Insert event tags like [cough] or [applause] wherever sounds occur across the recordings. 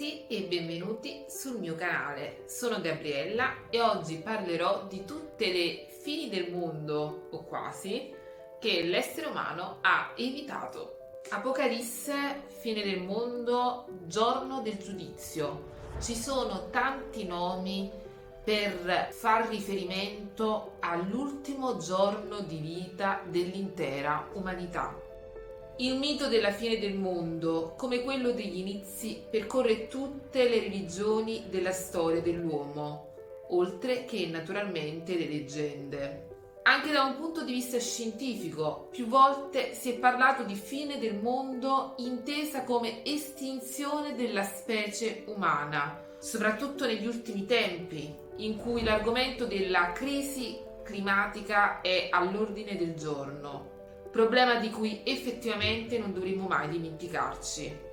Tutti e benvenuti sul mio canale. Sono Gabriella e oggi parlerò di tutte le fini del mondo, o quasi, che l'essere umano ha evitato. Apocalisse, fine del mondo, giorno del giudizio. Ci sono tanti nomi per far riferimento all'ultimo giorno di vita dell'intera umanità. Il mito della fine del mondo, come quello degli inizi, percorre tutte le religioni della storia dell'uomo, oltre che naturalmente le leggende. Anche da un punto di vista scientifico, più volte si è parlato di fine del mondo intesa come estinzione della specie umana, soprattutto negli ultimi tempi, in cui l'argomento della crisi climatica è all'ordine del giorno problema di cui effettivamente non dovremmo mai dimenticarci.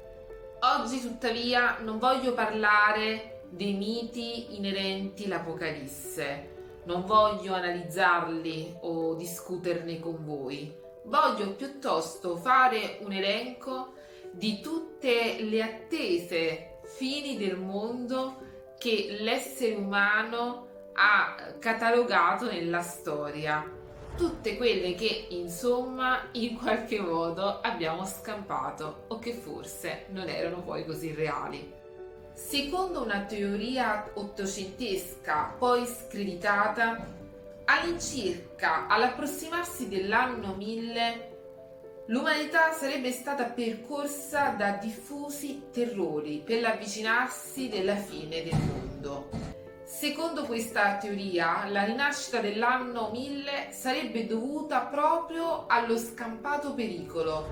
Oggi tuttavia non voglio parlare dei miti inerenti all'Apocalisse, non voglio analizzarli o discuterne con voi, voglio piuttosto fare un elenco di tutte le attese fini del mondo che l'essere umano ha catalogato nella storia tutte quelle che insomma in qualche modo abbiamo scampato o che forse non erano poi così reali. Secondo una teoria ottocentesca poi screditata, all'incirca all'approssimarsi dell'anno 1000 l'umanità sarebbe stata percorsa da diffusi terrori per l'avvicinarsi della fine del mondo Secondo questa teoria, la rinascita dell'anno 1000 sarebbe dovuta proprio allo scampato pericolo.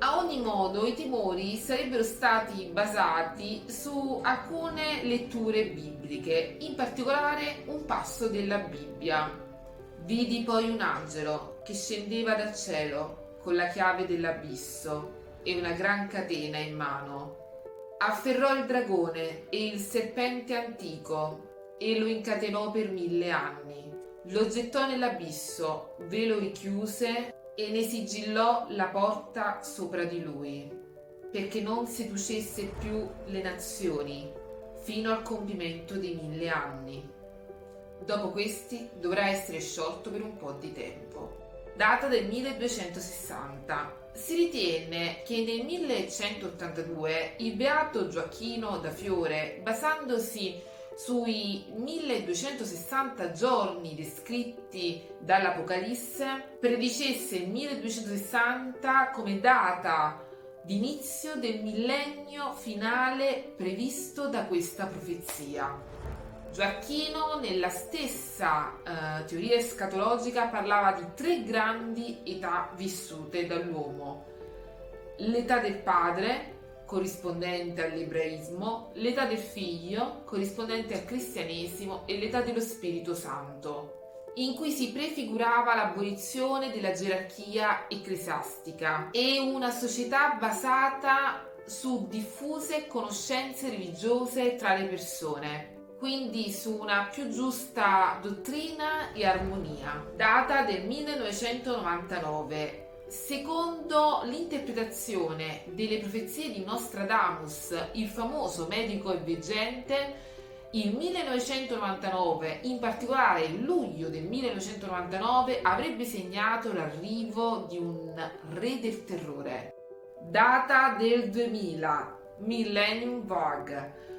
A ogni modo, i timori sarebbero stati basati su alcune letture bibliche, in particolare un passo della Bibbia. Vidi poi un angelo che scendeva dal cielo con la chiave dell'abisso e una gran catena in mano. Afferrò il dragone e il serpente antico e lo incatenò per mille anni. Lo gettò nell'abisso, ve lo richiuse e ne sigillò la porta sopra di lui, perché non seducesse più le nazioni fino al compimento dei mille anni. Dopo questi dovrà essere sciolto per un po' di tempo. Data del 1260. Si ritiene che nel 1182 il beato Gioacchino da Fiore, basandosi sui 1260 giorni descritti dall'Apocalisse, predicesse il 1260 come data d'inizio del millennio finale previsto da questa profezia. Gioacchino, nella stessa eh, teoria escatologica, parlava di tre grandi età vissute dall'uomo. L'età del padre, corrispondente all'ebraismo, l'età del figlio, corrispondente al cristianesimo, e l'età dello Spirito Santo, in cui si prefigurava l'abolizione della gerarchia ecclesiastica e una società basata su diffuse conoscenze religiose tra le persone, quindi su una più giusta dottrina e armonia. Data del 1999 Secondo l'interpretazione delle profezie di Nostradamus, il famoso medico e veggente, il 1999, in particolare luglio del 1999, avrebbe segnato l'arrivo di un re del terrore. Data del 2000, Millennium Vogue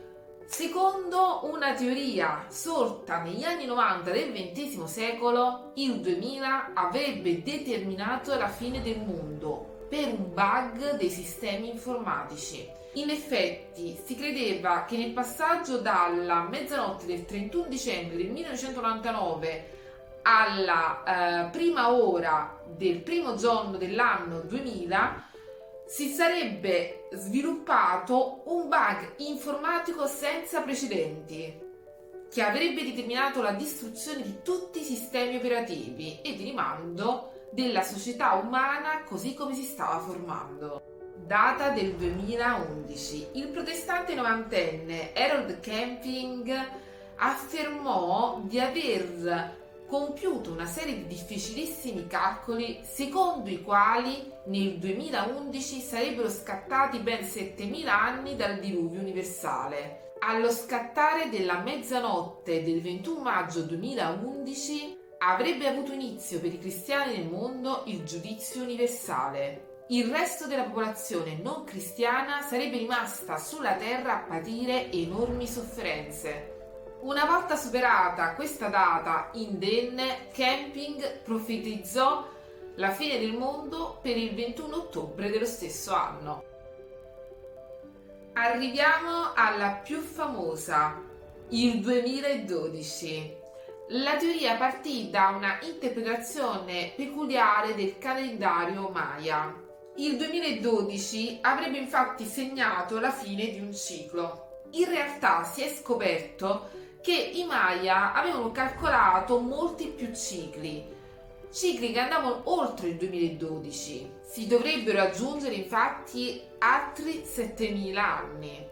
Secondo una teoria sorta negli anni 90 del XX secolo, il 2000 avrebbe determinato la fine del mondo per un bug dei sistemi informatici. In effetti si credeva che nel passaggio dalla mezzanotte del 31 dicembre del 1999 alla eh, prima ora del primo giorno dell'anno 2000 si sarebbe sviluppato un bug informatico senza precedenti che avrebbe determinato la distruzione di tutti i sistemi operativi e di rimando della società umana così come si stava formando. Data del 2011. Il protestante novantenne Harold Camping affermò di aver compiuto una serie di difficilissimi calcoli secondo i quali nel 2011 sarebbero scattati ben 7000 anni dal diluvio universale. Allo scattare della mezzanotte del 21 maggio 2011 avrebbe avuto inizio per i cristiani nel mondo il giudizio universale. Il resto della popolazione non cristiana sarebbe rimasta sulla terra a patire enormi sofferenze. Una volta superata questa data indenne, Camping profetizzò la fine del mondo per il 21 ottobre dello stesso anno. Arriviamo alla più famosa, il 2012. La teoria partì da una interpretazione peculiare del calendario Maya. Il 2012 avrebbe infatti segnato la fine di un ciclo. In realtà si è scoperto che i Maya avevano calcolato molti più cicli, cicli che andavano oltre il 2012. Si dovrebbero aggiungere infatti altri 7000 anni.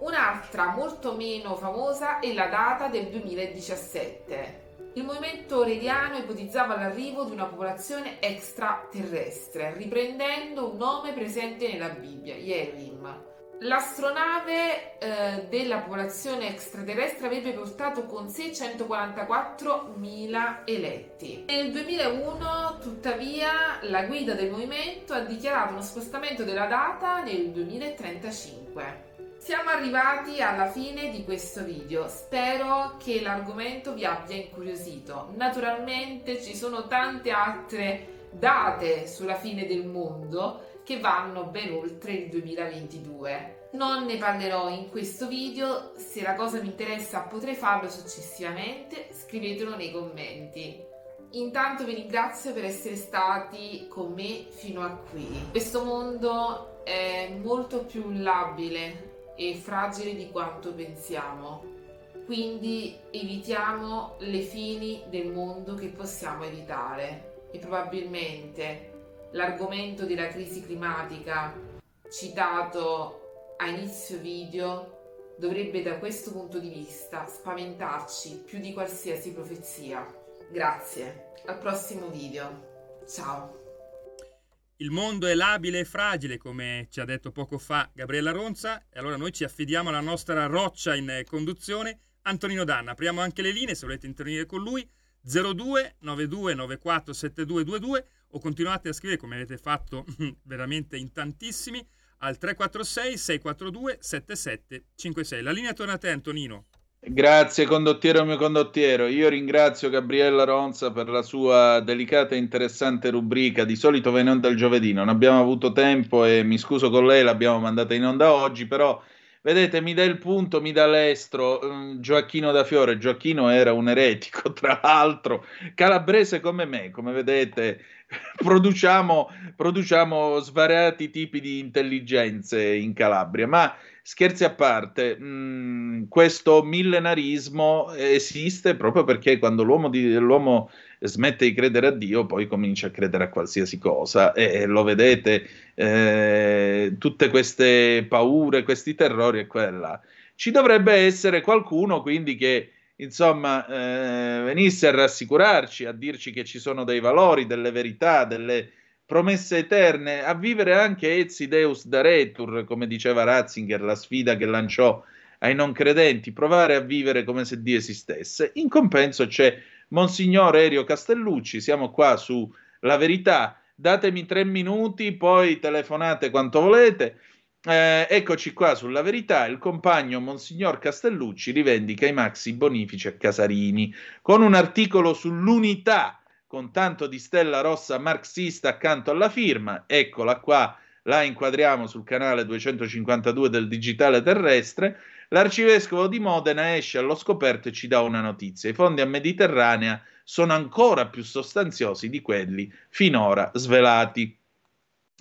Un'altra molto meno famosa è la data del 2017. Il movimento aureliano ipotizzava l'arrivo di una popolazione extraterrestre, riprendendo un nome presente nella Bibbia, Yerim L'astronave eh, della popolazione extraterrestre avrebbe portato con sé 144.000 eletti. Nel 2001, tuttavia, la guida del movimento ha dichiarato uno spostamento della data nel 2035. Siamo arrivati alla fine di questo video, spero che l'argomento vi abbia incuriosito. Naturalmente ci sono tante altre date sulla fine del mondo che vanno ben oltre il 2022. Non ne parlerò in questo video, se la cosa mi interessa potrei farlo successivamente, scrivetelo nei commenti. Intanto vi ringrazio per essere stati con me fino a qui. Questo mondo è molto più labile e fragile di quanto pensiamo. Quindi evitiamo le fini del mondo che possiamo evitare e probabilmente l'argomento della crisi climatica citato a inizio video dovrebbe da questo punto di vista spaventarci più di qualsiasi profezia. Grazie, al prossimo video. Ciao. Il mondo è labile e fragile, come ci ha detto poco fa Gabriella Ronza, e allora noi ci affidiamo alla nostra roccia in conduzione, Antonino Danna. Apriamo anche le linee se volete intervenire con lui, 02 92 94 7222 o continuate a scrivere come avete fatto [laughs] veramente in tantissimi al 346 642 7756. La linea torna a te Antonino. Grazie condottiero mio condottiero, io ringrazio Gabriella Ronza per la sua delicata e interessante rubrica, di solito va in onda il giovedì, non abbiamo avuto tempo e mi scuso con lei, l'abbiamo mandata in onda oggi, però vedete mi dà il punto, mi dà l'estro, um, Gioacchino da Fiore, Gioacchino era un eretico [laughs] tra l'altro, calabrese come me, come vedete [laughs] produciamo, produciamo svariati tipi di intelligenze in Calabria, ma scherzi a parte, mh, mm, questo millenarismo esiste proprio perché quando l'uomo, di, l'uomo, smette di credere a Dio, poi comincia a credere a qualsiasi cosa e, lo vedete, eh, tutte queste paure, questi terrori e quella. Ci dovrebbe essere qualcuno quindi che insomma, eh, venisse a rassicurarci, a dirci che ci sono dei valori, delle verità, delle promesse eterne, a vivere anche Etsi Deus Daretur, come diceva Ratzinger, la sfida che lanciò ai non credenti, provare a vivere come se Dio esistesse. In compenso c'è Monsignor Erio Castellucci, siamo qua su La Verità, datemi tre minuti, poi telefonate quanto volete. Eh, eccoci qua sulla verità, il compagno Monsignor Castellucci rivendica i maxi bonifici a Casarini. Con un articolo sull'unità con tanto di stella rossa marxista accanto alla firma, eccola qua, la inquadriamo sul canale 252 del Digitale Terrestre, l'arcivescovo di Modena esce allo scoperto e ci dà una notizia, i fondi a Mediterranea sono ancora più sostanziosi di quelli finora svelati.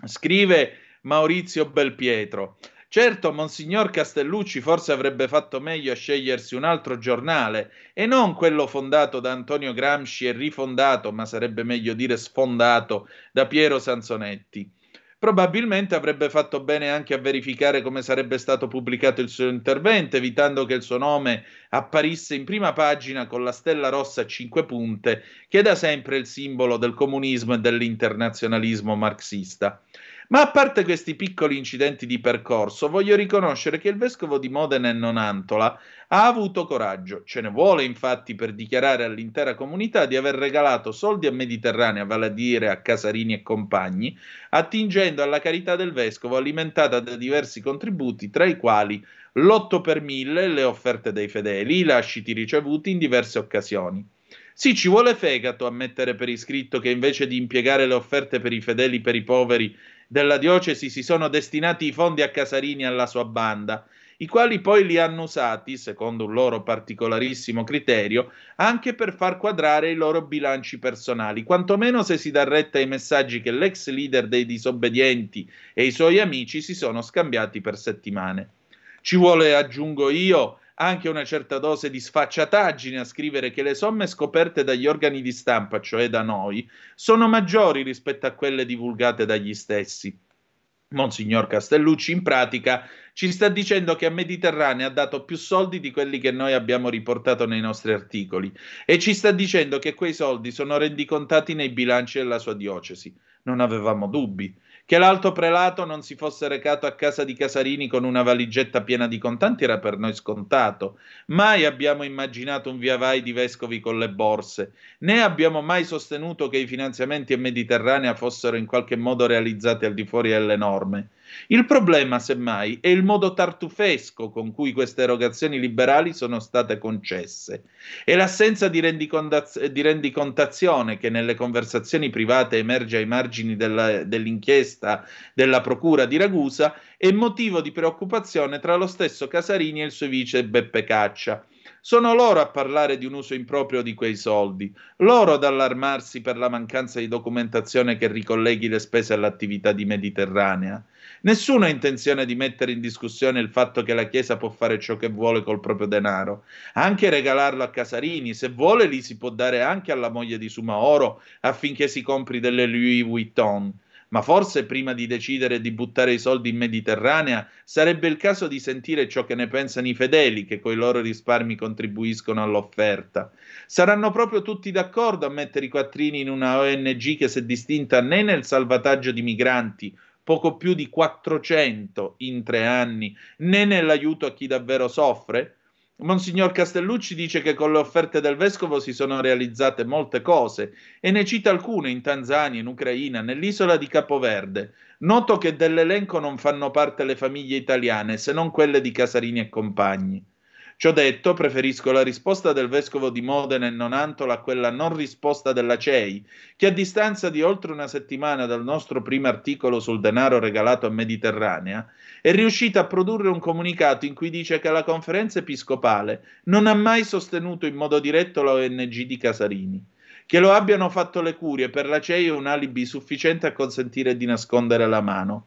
Scrive Maurizio Belpietro. Certo, Monsignor Castellucci forse avrebbe fatto meglio a scegliersi un altro giornale e non quello fondato da Antonio Gramsci e rifondato, ma sarebbe meglio dire sfondato, da Piero Sansonetti. Probabilmente avrebbe fatto bene anche a verificare come sarebbe stato pubblicato il suo intervento, evitando che il suo nome apparisse in prima pagina con la stella rossa a cinque punte, che è da sempre il simbolo del comunismo e dell'internazionalismo marxista. Ma a parte questi piccoli incidenti di percorso, voglio riconoscere che il vescovo di Modena e Nonantola ha avuto coraggio. Ce ne vuole infatti per dichiarare all'intera comunità di aver regalato soldi a Mediterranea, vale a dire a Casarini e compagni, attingendo alla carità del vescovo alimentata da diversi contributi, tra i quali l'otto per mille, le offerte dei fedeli, i lasciti ricevuti in diverse occasioni. Sì, ci vuole fegato a mettere per iscritto che invece di impiegare le offerte per i fedeli per i poveri della diocesi si sono destinati i fondi a Casarini e alla sua banda, i quali poi li hanno usati, secondo un loro particolarissimo criterio, anche per far quadrare i loro bilanci personali, quantomeno se si dà retta ai messaggi che l'ex leader dei disobbedienti e i suoi amici si sono scambiati per settimane. Ci vuole, aggiungo io, anche una certa dose di sfacciataggine a scrivere che le somme scoperte dagli organi di stampa, cioè da noi, sono maggiori rispetto a quelle divulgate dagli stessi. Monsignor Castellucci in pratica ci sta dicendo che a Mediterranea ha dato più soldi di quelli che noi abbiamo riportato nei nostri articoli e ci sta dicendo che quei soldi sono rendicontati nei bilanci della sua diocesi. Non avevamo dubbi. Che l'alto prelato non si fosse recato a casa di Casarini con una valigetta piena di contanti era per noi scontato. Mai abbiamo immaginato un via vai di vescovi con le borse, né abbiamo mai sostenuto che i finanziamenti a Mediterranea fossero in qualche modo realizzati al di fuori delle norme. Il problema, semmai, è il modo tartufesco con cui queste erogazioni liberali sono state concesse e l'assenza di, rendicontaz- di rendicontazione che nelle conversazioni private emerge ai margini della, dell'inchiesta della Procura di Ragusa è motivo di preoccupazione tra lo stesso Casarini e il suo vice Beppe Caccia. Sono loro a parlare di un uso improprio di quei soldi, loro ad allarmarsi per la mancanza di documentazione che ricolleghi le spese all'attività di Mediterranea. Nessuno ha intenzione di mettere in discussione il fatto che la Chiesa può fare ciò che vuole col proprio denaro, anche regalarlo a Casarini, se vuole li si può dare anche alla moglie di Sumaoro affinché si compri delle Louis Vuitton. Ma forse prima di decidere di buttare i soldi in Mediterranea sarebbe il caso di sentire ciò che ne pensano i fedeli che coi loro risparmi contribuiscono all'offerta. Saranno proprio tutti d'accordo a mettere i quattrini in una ONG che si è distinta né nel salvataggio di migranti poco più di 400 in tre anni, né nell'aiuto a chi davvero soffre? Monsignor Castellucci dice che con le offerte del vescovo si sono realizzate molte cose e ne cita alcune in Tanzania, in Ucraina, nell'isola di Capoverde. Noto che dell'elenco non fanno parte le famiglie italiane, se non quelle di Casarini e compagni. Ciò detto, preferisco la risposta del vescovo di Modena e Nonantola a quella non risposta della CEI, che a distanza di oltre una settimana dal nostro primo articolo sul denaro regalato a Mediterranea, è riuscita a produrre un comunicato in cui dice che la conferenza episcopale non ha mai sostenuto in modo diretto la ONG di Casarini. Che lo abbiano fatto le curie per la CEI è un alibi sufficiente a consentire di nascondere la mano.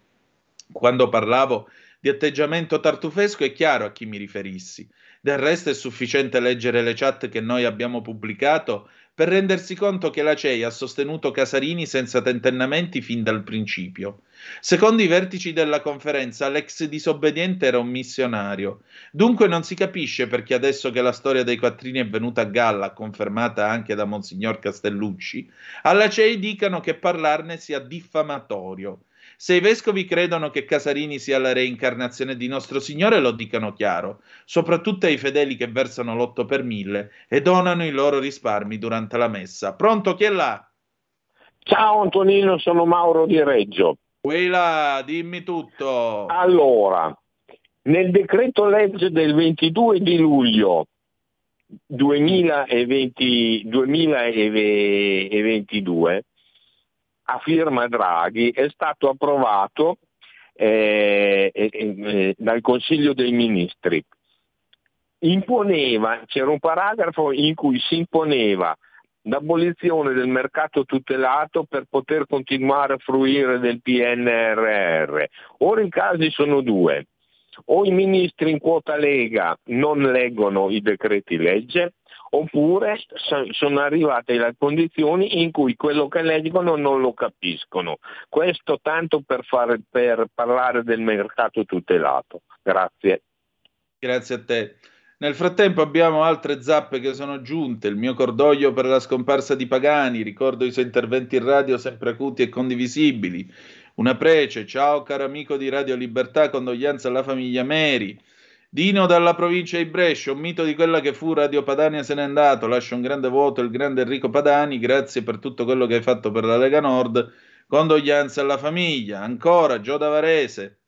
Quando parlavo di atteggiamento tartufesco è chiaro a chi mi riferissi. Del resto è sufficiente leggere le chat che noi abbiamo pubblicato per rendersi conto che la CEI ha sostenuto Casarini senza tentennamenti fin dal principio. Secondo i vertici della conferenza, l'ex disobbediente era un missionario. Dunque non si capisce perché adesso che la storia dei quattrini è venuta a galla, confermata anche da Monsignor Castellucci, alla CEI dicano che parlarne sia diffamatorio. Se i vescovi credono che Casarini sia la reincarnazione di nostro Signore, lo dicano chiaro, soprattutto ai fedeli che versano l'otto per mille e donano i loro risparmi durante la messa. Pronto, chi è là? Ciao Antonino, sono Mauro di Reggio. Quella, dimmi tutto. Allora, nel decreto legge del 22 di luglio 2020, 2022 a firma Draghi è stato approvato eh, eh, dal Consiglio dei Ministri. Imponeva, c'era un paragrafo in cui si imponeva l'abolizione del mercato tutelato per poter continuare a fruire del PNRR. Ora i casi sono due. O i ministri in quota Lega non leggono i decreti legge, oppure sono arrivate le condizioni in cui quello che leggono non lo capiscono. Questo tanto per, fare, per parlare del mercato tutelato. Grazie. Grazie a te. Nel frattempo abbiamo altre zappe che sono giunte, il mio cordoglio per la scomparsa di Pagani, ricordo i suoi interventi in radio sempre acuti e condivisibili. Una prece, ciao caro amico di Radio Libertà, condoglianze alla famiglia Meri. Dino dalla provincia di Brescia, un mito di quella che fu Radio Padania se n'è andato, lascia un grande vuoto il grande Enrico Padani, grazie per tutto quello che hai fatto per la Lega Nord, condoglianze alla famiglia. Ancora, Gio Davarese,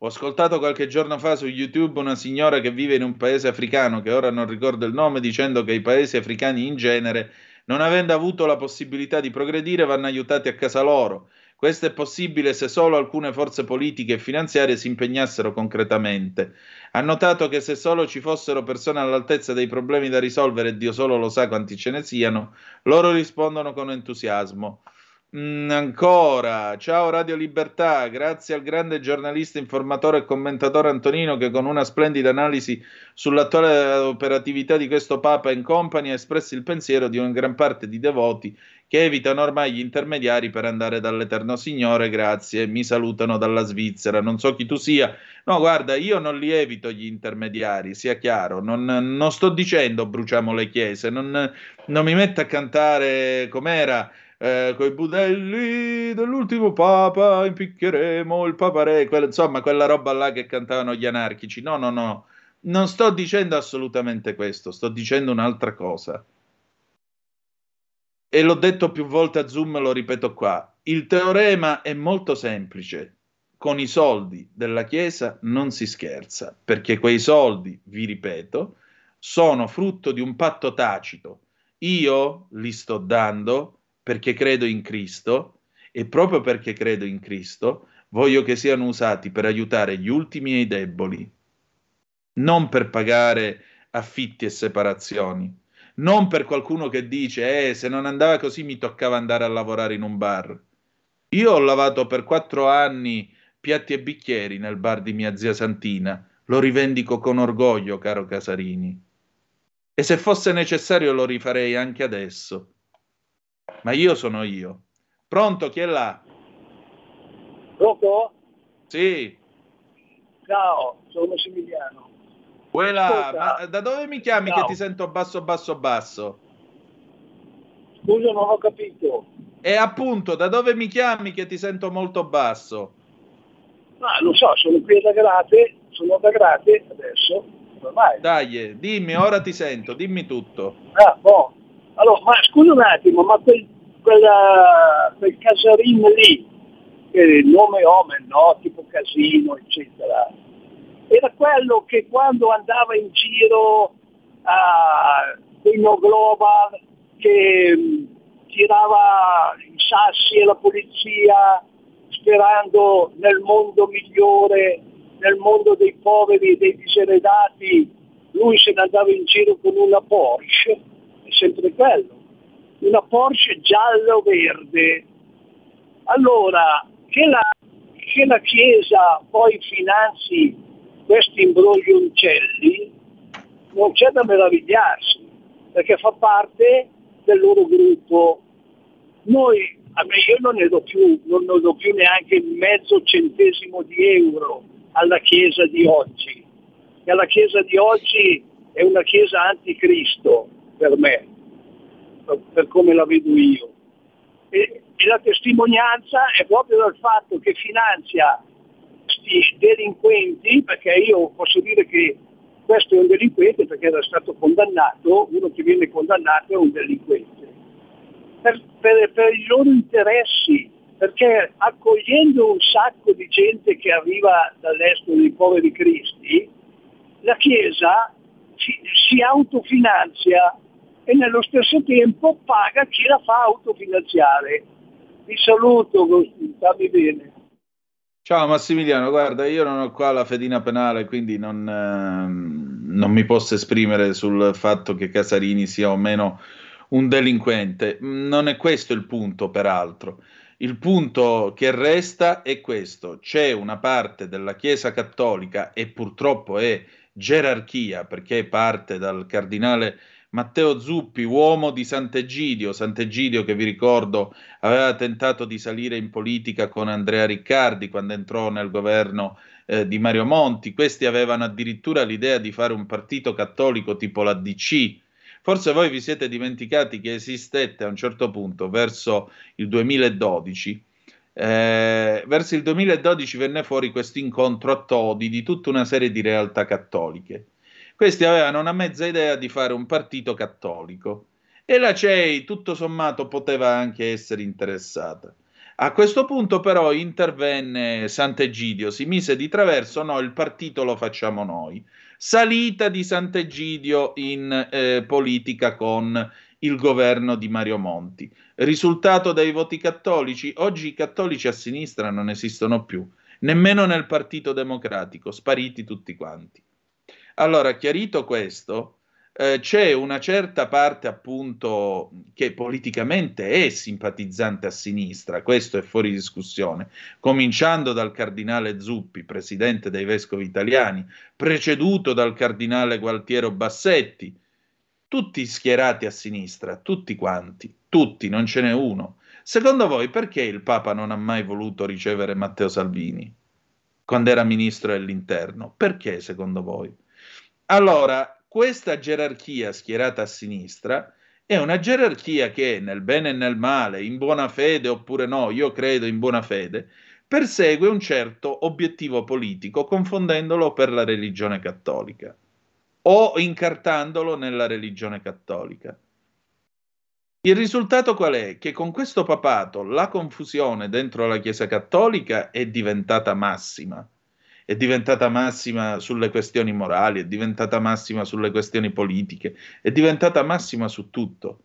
ho ascoltato qualche giorno fa su YouTube una signora che vive in un paese africano, che ora non ricordo il nome, dicendo che i paesi africani in genere, non avendo avuto la possibilità di progredire, vanno aiutati a casa loro. Questo è possibile se solo alcune forze politiche e finanziarie si impegnassero concretamente. Ha notato che se solo ci fossero persone all'altezza dei problemi da risolvere, e Dio solo lo sa quanti ce ne siano, loro rispondono con entusiasmo. Mm, ancora, ciao Radio Libertà, grazie al grande giornalista, informatore e commentatore Antonino che con una splendida analisi sull'attuale operatività di questo Papa in company ha espresso il pensiero di una gran parte di devoti che evitano ormai gli intermediari per andare dall'Eterno Signore, grazie, mi salutano dalla Svizzera, non so chi tu sia. No, guarda, io non li evito gli intermediari, sia chiaro, non, non sto dicendo bruciamo le chiese, non, non mi metto a cantare com'era eh, coi budelli dell'ultimo papa impiccheremo il papa re, quella, insomma quella roba là che cantavano gli anarchici. No, no, no, non sto dicendo assolutamente questo, sto dicendo un'altra cosa. E l'ho detto più volte a Zoom, lo ripeto qua. Il teorema è molto semplice. Con i soldi della Chiesa non si scherza, perché quei soldi, vi ripeto, sono frutto di un patto tacito. Io li sto dando perché credo in Cristo e proprio perché credo in Cristo voglio che siano usati per aiutare gli ultimi e i deboli, non per pagare affitti e separazioni, non per qualcuno che dice eh, se non andava così mi toccava andare a lavorare in un bar. Io ho lavato per quattro anni piatti e bicchieri nel bar di mia zia Santina, lo rivendico con orgoglio, caro Casarini. E se fosse necessario lo rifarei anche adesso ma io sono io. Pronto, chi è là? Pronto? Sì. Ciao, sono Massimiliano. Quella, ma da dove mi chiami Ciao. che ti sento basso, basso, basso? Scusa, non ho capito. E appunto, da dove mi chiami che ti sento molto basso? Ma lo so, sono qui da Grate, sono da Grate adesso, ormai. Dai, dimmi, ora ti sento, dimmi tutto. Ah, boh. Allora, ma scusa un attimo, ma quel, quella, quel casarin lì, che il nome omen, no? Tipo casino, eccetera, era quello che quando andava in giro a Quino Global, che mm, tirava i sassi alla polizia sperando nel mondo migliore, nel mondo dei poveri dei diseredati, lui se ne andava in giro con una Porsche è sempre quello, una Porsche giallo-verde. Allora, che la, che la Chiesa poi finanzi questi imbroglioncelli non c'è da meravigliarsi, perché fa parte del loro gruppo. Noi, io non ne do più, non ne do più neanche mezzo centesimo di euro alla Chiesa di oggi. E alla Chiesa di oggi è una Chiesa anticristo, per me, per come la vedo io. E, e la testimonianza è proprio dal fatto che finanzia questi delinquenti, perché io posso dire che questo è un delinquente perché era stato condannato, uno che viene condannato è un delinquente, per, per, per i loro interessi, perché accogliendo un sacco di gente che arriva dall'est dei poveri cristi, la Chiesa si, si autofinanzia e nello stesso tempo paga chi la fa autofinanziare. Vi saluto, stammi bene. Ciao Massimiliano, guarda, io non ho qua la fedina penale, quindi non, eh, non mi posso esprimere sul fatto che Casarini sia o meno un delinquente. Non è questo il punto, peraltro. Il punto che resta è questo: c'è una parte della Chiesa cattolica e purtroppo è gerarchia perché parte dal cardinale Matteo Zuppi, uomo di Sant'Egidio, Sant'Egidio che vi ricordo aveva tentato di salire in politica con Andrea Riccardi quando entrò nel governo eh, di Mario Monti, questi avevano addirittura l'idea di fare un partito cattolico tipo la DC. Forse voi vi siete dimenticati che esistette a un certo punto, verso il 2012, eh, verso il 2012 venne fuori questo incontro a Todi di tutta una serie di realtà cattoliche. Questi avevano una mezza idea di fare un partito cattolico e la CEI tutto sommato poteva anche essere interessata. A questo punto però intervenne Sant'Egidio, si mise di traverso, no, il partito lo facciamo noi. Salita di Sant'Egidio in eh, politica con il governo di Mario Monti. Risultato dei voti cattolici, oggi i cattolici a sinistra non esistono più, nemmeno nel Partito Democratico, spariti tutti quanti. Allora, chiarito questo, eh, c'è una certa parte appunto che politicamente è simpatizzante a sinistra, questo è fuori discussione, cominciando dal cardinale Zuppi, presidente dei vescovi italiani, preceduto dal cardinale Gualtiero Bassetti, tutti schierati a sinistra, tutti quanti, tutti, non ce n'è uno. Secondo voi perché il Papa non ha mai voluto ricevere Matteo Salvini quando era ministro dell'interno? Perché secondo voi? Allora, questa gerarchia schierata a sinistra è una gerarchia che nel bene e nel male, in buona fede oppure no, io credo in buona fede, persegue un certo obiettivo politico confondendolo per la religione cattolica o incartandolo nella religione cattolica. Il risultato qual è? Che con questo papato la confusione dentro la Chiesa cattolica è diventata massima è diventata massima sulle questioni morali, è diventata massima sulle questioni politiche, è diventata massima su tutto.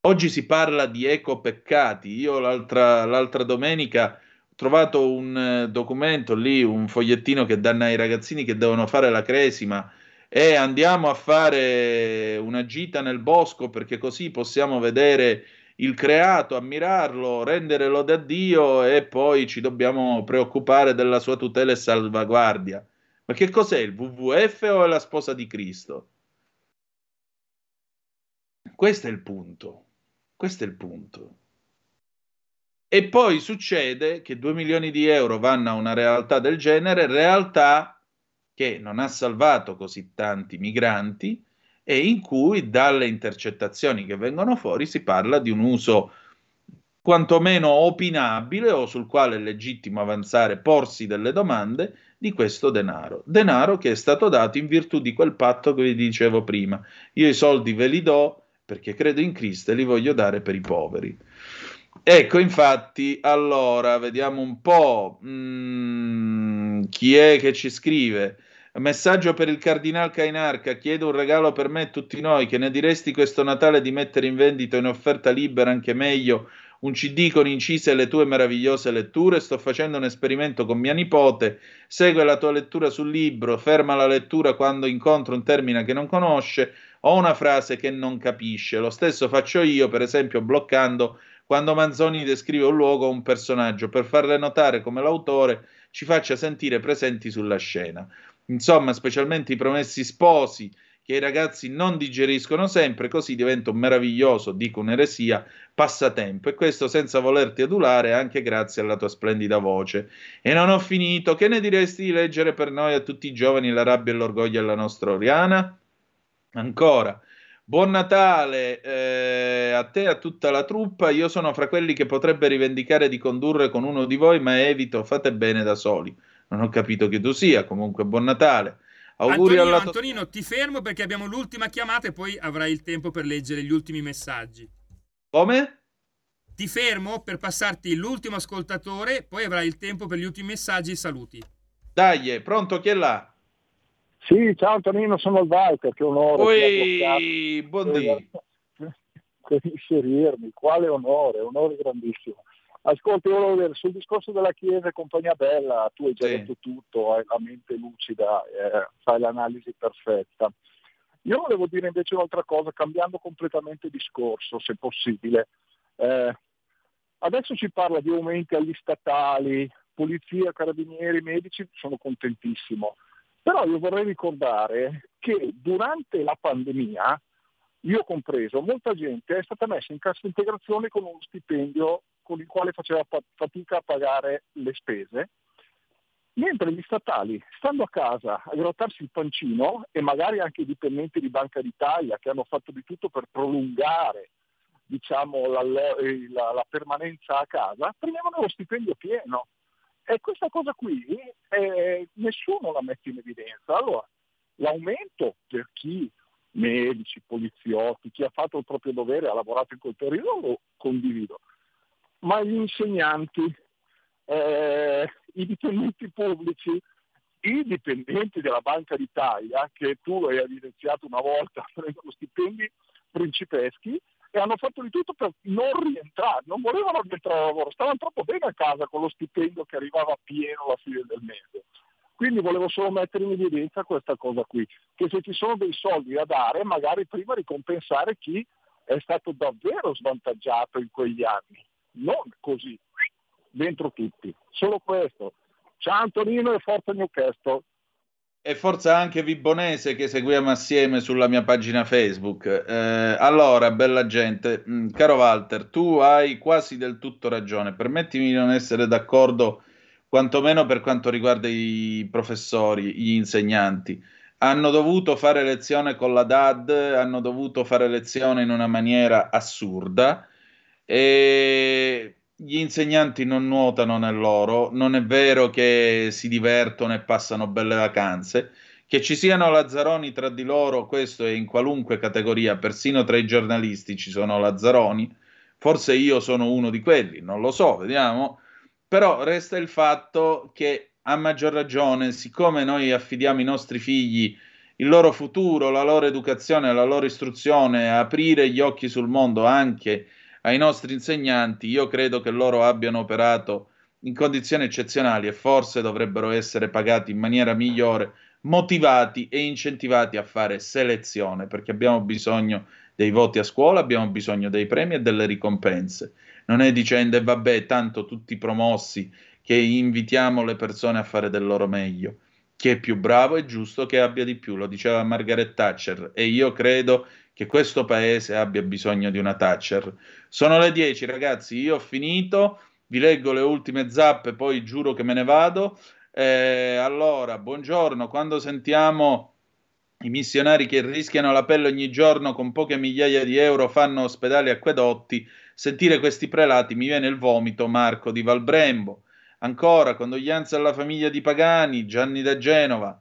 Oggi si parla di ecopeccati. Io l'altra, l'altra domenica ho trovato un eh, documento lì, un fogliettino che danno ai ragazzini che devono fare la cresima e andiamo a fare una gita nel bosco perché così possiamo vedere il creato, ammirarlo, rendere lode a Dio e poi ci dobbiamo preoccupare della sua tutela e salvaguardia. Ma che cos'è il WWF o è la sposa di Cristo? Questo è il punto. Questo è il punto. E poi succede che 2 milioni di euro vanno a una realtà del genere, realtà che non ha salvato così tanti migranti, e in cui dalle intercettazioni che vengono fuori si parla di un uso quantomeno opinabile o sul quale è legittimo avanzare, porsi delle domande di questo denaro. Denaro che è stato dato in virtù di quel patto che vi dicevo prima. Io i soldi ve li do perché credo in Cristo e li voglio dare per i poveri. Ecco, infatti, allora, vediamo un po' mm, chi è che ci scrive. Messaggio per il Cardinal Cainarca. Chiedo un regalo per me e tutti noi. Che ne diresti questo Natale di mettere in vendita in offerta libera anche meglio un CD con incise le tue meravigliose letture? Sto facendo un esperimento con mia nipote. Segue la tua lettura sul libro, ferma la lettura quando incontra un termine che non conosce o una frase che non capisce. Lo stesso faccio io, per esempio, bloccando quando Manzoni descrive un luogo o un personaggio per farle notare come l'autore ci faccia sentire presenti sulla scena. Insomma, specialmente i promessi sposi che i ragazzi non digeriscono sempre, così diventa un meraviglioso, dico un'eresia, passatempo. E questo senza volerti adulare, anche grazie alla tua splendida voce. E non ho finito. Che ne diresti di leggere per noi a tutti i giovani la rabbia e l'orgoglio della nostra Oriana? Ancora. Buon Natale eh, a te e a tutta la truppa. Io sono fra quelli che potrebbe rivendicare di condurre con uno di voi, ma evito, fate bene da soli non ho capito che tu sia. Comunque, buon Natale. Auguri Antonino, to- Antonino, ti fermo perché abbiamo l'ultima chiamata e poi avrai il tempo per leggere gli ultimi messaggi. Come? Ti fermo per passarti l'ultimo ascoltatore, poi avrai il tempo per gli ultimi messaggi e saluti. Dai, pronto, chi è là? Sì, ciao Antonino, sono il Walter, che onore. Ui, buondì. Per inserirmi, quale onore, onore grandissimo. Ascolti, sul discorso della Chiesa e compagnia bella, tu hai già sì. detto tutto, hai la mente lucida, eh, fai l'analisi perfetta. Io volevo dire invece un'altra cosa, cambiando completamente discorso, se possibile. Eh, adesso si parla di aumenti agli statali, polizia, carabinieri, medici, sono contentissimo. Però io vorrei ricordare che durante la pandemia, io compreso, molta gente è stata messa in cassa integrazione con uno stipendio con il quale faceva fatica a pagare le spese, mentre gli statali, stando a casa a grattarsi il pancino e magari anche i dipendenti di Banca d'Italia che hanno fatto di tutto per prolungare diciamo, la, la, la permanenza a casa, prendevano lo stipendio pieno. E questa cosa qui eh, nessuno la mette in evidenza. Allora, l'aumento per chi, medici, poliziotti, chi ha fatto il proprio dovere, ha lavorato in quel periodo, lo condivido. Ma gli insegnanti, eh, i dipendenti pubblici, i dipendenti della Banca d'Italia, che tu hai evidenziato una volta, [laughs] prendono stipendi principeschi, e hanno fatto di tutto per non rientrare, non volevano rientrare al lavoro, stavano troppo bene a casa con lo stipendio che arrivava pieno alla fine del mese. Quindi volevo solo mettere in evidenza questa cosa qui, che se ci sono dei soldi da dare, magari prima ricompensare chi è stato davvero svantaggiato in quegli anni, non così, dentro tutti. Solo questo. Ciao Antonino e forza Newcastle e forse anche Vibonese che seguiamo assieme sulla mia pagina Facebook. Eh, allora, bella gente, mm, caro Walter, tu hai quasi del tutto ragione. Permettimi di non essere d'accordo, quantomeno per quanto riguarda i professori, gli insegnanti. Hanno dovuto fare lezione con la DAD, hanno dovuto fare lezione in una maniera assurda e gli insegnanti non nuotano nell'oro, non è vero che si divertono e passano belle vacanze, che ci siano lazzaroni tra di loro, questo è in qualunque categoria, persino tra i giornalisti ci sono lazzaroni, forse io sono uno di quelli, non lo so, vediamo, però resta il fatto che a maggior ragione, siccome noi affidiamo i nostri figli il loro futuro, la loro educazione, la loro istruzione, aprire gli occhi sul mondo anche ai nostri insegnanti, io credo che loro abbiano operato in condizioni eccezionali e forse dovrebbero essere pagati in maniera migliore, motivati e incentivati a fare selezione, perché abbiamo bisogno dei voti a scuola, abbiamo bisogno dei premi e delle ricompense. Non è dicendo, e vabbè, tanto tutti promossi, che invitiamo le persone a fare del loro meglio. Chi è più bravo è giusto che abbia di più, lo diceva Margaret Thatcher, e io credo che questo paese abbia bisogno di una Thatcher. Sono le 10, ragazzi, io ho finito, vi leggo le ultime zappe, poi giuro che me ne vado. Eh, allora, buongiorno, quando sentiamo i missionari che rischiano la pelle ogni giorno con poche migliaia di euro, fanno ospedali e acquedotti, sentire questi prelati mi viene il vomito, Marco di Valbrembo. Ancora, condoglianze alla famiglia di Pagani, Gianni da Genova.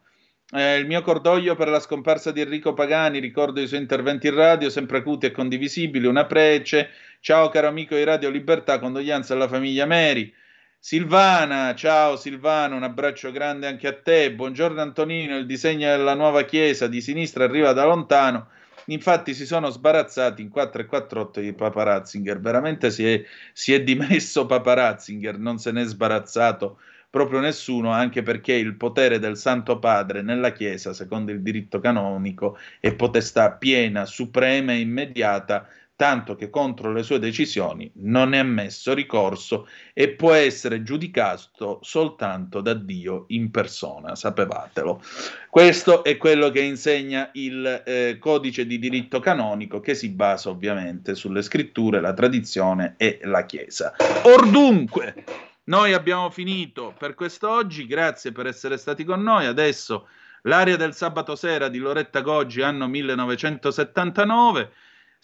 Eh, il mio cordoglio per la scomparsa di Enrico Pagani, ricordo i suoi interventi in radio, sempre acuti e condivisibili, una prece. Ciao caro amico di Radio Libertà, condoglianze alla famiglia Meri. Silvana, ciao Silvana, un abbraccio grande anche a te. Buongiorno Antonino, il disegno della nuova chiesa di sinistra arriva da lontano. Infatti si sono sbarazzati in 4 e 48 di Papa Ratzinger. Veramente si è, si è dimesso Papa Ratzinger, non se n'è sbarazzato proprio nessuno, anche perché il potere del Santo Padre nella Chiesa, secondo il diritto canonico, è potestà piena, suprema e immediata, tanto che contro le sue decisioni non è ammesso ricorso e può essere giudicato soltanto da Dio in persona, sapevatelo. Questo è quello che insegna il eh, codice di diritto canonico che si basa ovviamente sulle scritture, la tradizione e la Chiesa. Or dunque, noi abbiamo finito per quest'oggi, grazie per essere stati con noi. Adesso l'aria del sabato sera di Loretta Goggi, anno 1979.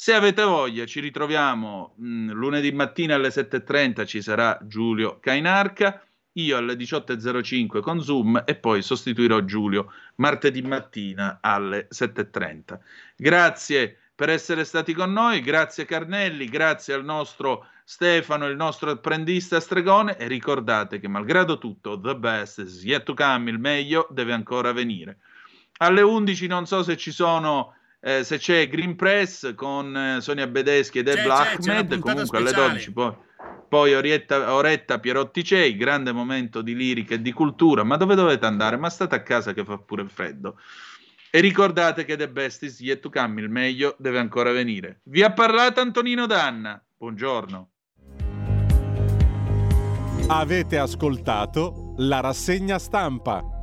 Se avete voglia, ci ritroviamo mh, mm, lunedì mattina alle 7.30, ci sarà Giulio Cainarca, io alle 18.05 con Zoom e poi sostituirò Giulio martedì mattina alle 7.30. Grazie per essere stati con noi, grazie Carnelli, grazie al nostro Stefano, il nostro apprendista stregone, e ricordate che malgrado tutto, the best is yet to come, il meglio deve ancora venire. Alle 11 non so se ci sono, eh, se c'è Green Press con eh, Sonia Bedeschi ed Ebla Ahmed, comunque alle 12 poi, poi Orietta, Oretta Pierotti Cei, grande momento di lirica e di cultura, ma dove dovete andare? Ma state a casa che fa pure freddo. E ricordate che The Best is yet to come, il meglio deve ancora venire. Vi ha parlato Antonino Danna. Buongiorno. Avete ascoltato la rassegna stampa.